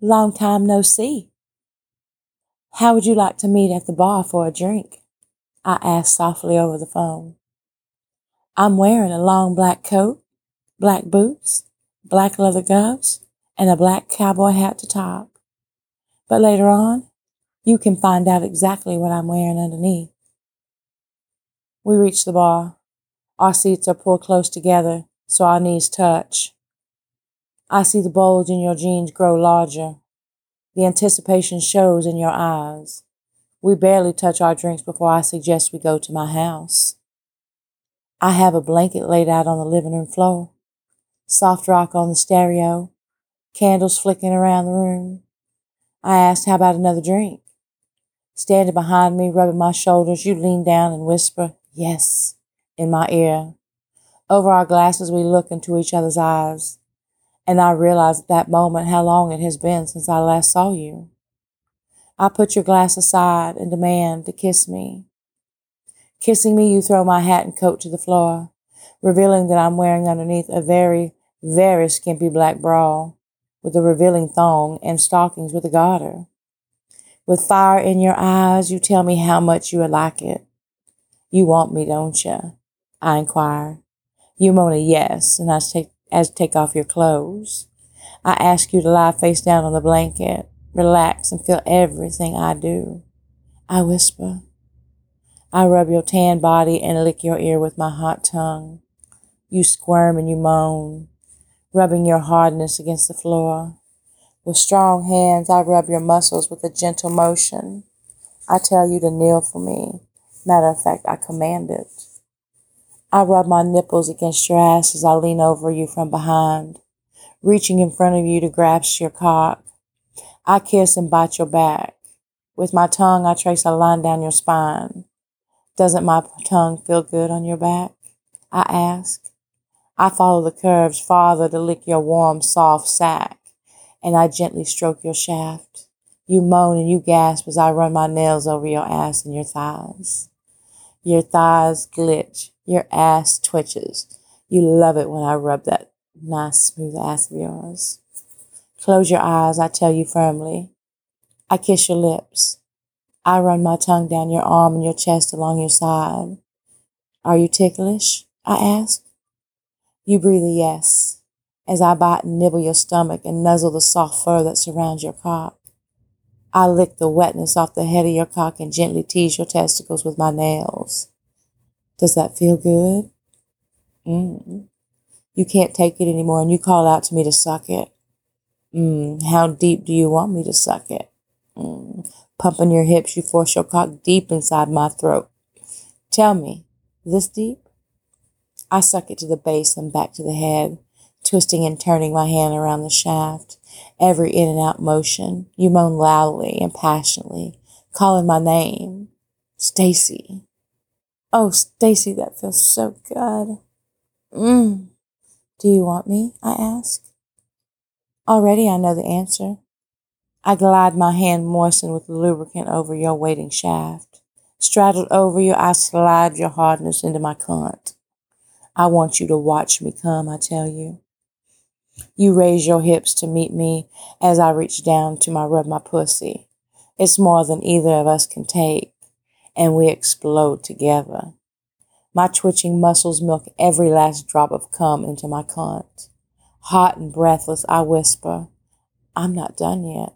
Long time no see. How would you like to meet at the bar for a drink? I asked softly over the phone. I'm wearing a long black coat, black boots, black leather gloves, and a black cowboy hat to top. But later on, you can find out exactly what I'm wearing underneath. We reach the bar. Our seats are pulled close together so our knees touch. I see the bulge in your jeans grow larger. The anticipation shows in your eyes. We barely touch our drinks before I suggest we go to my house. I have a blanket laid out on the living room floor, soft rock on the stereo, candles flicking around the room. I asked, How about another drink? Standing behind me, rubbing my shoulders, you lean down and whisper, Yes, in my ear. Over our glasses, we look into each other's eyes, and I realize at that moment how long it has been since I last saw you. I put your glass aside and demand to kiss me. Kissing me, you throw my hat and coat to the floor, revealing that I'm wearing underneath a very, very skimpy black bra with a revealing thong and stockings with a garter. With fire in your eyes, you tell me how much you would like it. You want me, don't you? I inquire. You moan a yes, and I take, as take off your clothes. I ask you to lie face down on the blanket, relax, and feel everything I do. I whisper. I rub your tan body and lick your ear with my hot tongue. You squirm and you moan, rubbing your hardness against the floor. With strong hands, I rub your muscles with a gentle motion. I tell you to kneel for me. Matter of fact, I command it. I rub my nipples against your ass as I lean over you from behind, reaching in front of you to grasp your cock. I kiss and bite your back. With my tongue, I trace a line down your spine. Doesn't my tongue feel good on your back? I ask. I follow the curves farther to lick your warm, soft sack, and I gently stroke your shaft. You moan and you gasp as I run my nails over your ass and your thighs. Your thighs glitch, your ass twitches. You love it when I rub that nice, smooth ass of yours. Close your eyes, I tell you firmly. I kiss your lips. I run my tongue down your arm and your chest along your side. Are you ticklish? I ask. You breathe a yes as I bite and nibble your stomach and nuzzle the soft fur that surrounds your cock. I lick the wetness off the head of your cock and gently tease your testicles with my nails. Does that feel good? Mm. You can't take it anymore and you call out to me to suck it. Mm. How deep do you want me to suck it? Mm. Pumping your hips, you force your cock deep inside my throat. Tell me, this deep? I suck it to the base and back to the head, twisting and turning my hand around the shaft. Every in and out motion, you moan loudly and passionately, calling my name. Stacy. Oh, Stacy, that feels so good. Mmm. Do you want me? I ask. Already I know the answer. I glide my hand moistened with lubricant over your waiting shaft. Straddled over you, I slide your hardness into my cunt. I want you to watch me come, I tell you. You raise your hips to meet me as I reach down to my rub my pussy. It's more than either of us can take, and we explode together. My twitching muscles milk every last drop of cum into my cunt. Hot and breathless, I whisper, I'm not done yet.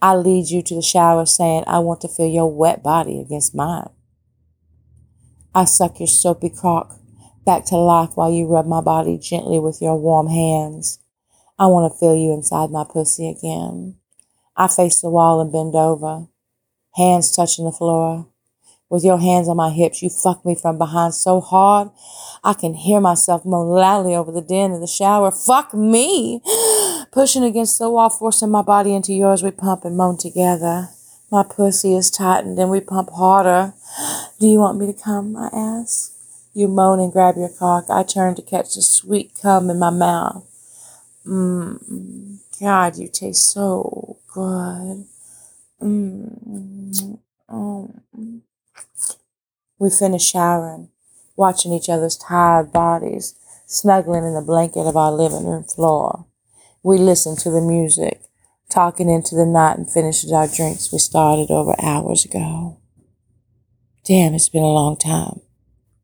I lead you to the shower saying, I want to feel your wet body against mine. I suck your soapy cock back to life while you rub my body gently with your warm hands. I want to feel you inside my pussy again. I face the wall and bend over, hands touching the floor. With your hands on my hips, you fuck me from behind so hard I can hear myself moan loudly over the din of the shower. Fuck me! Pushing against the wall, forcing my body into yours, we pump and moan together. My pussy is tightened and we pump harder. Do you want me to come? I ask. You moan and grab your cock. I turn to catch the sweet cum in my mouth. Mmm. God, you taste so good. Mmm. Oh. We finish showering watching each other's tired bodies snuggling in the blanket of our living room floor. We listened to the music, talking into the night, and finished our drinks we started over hours ago. Damn, it's been a long time.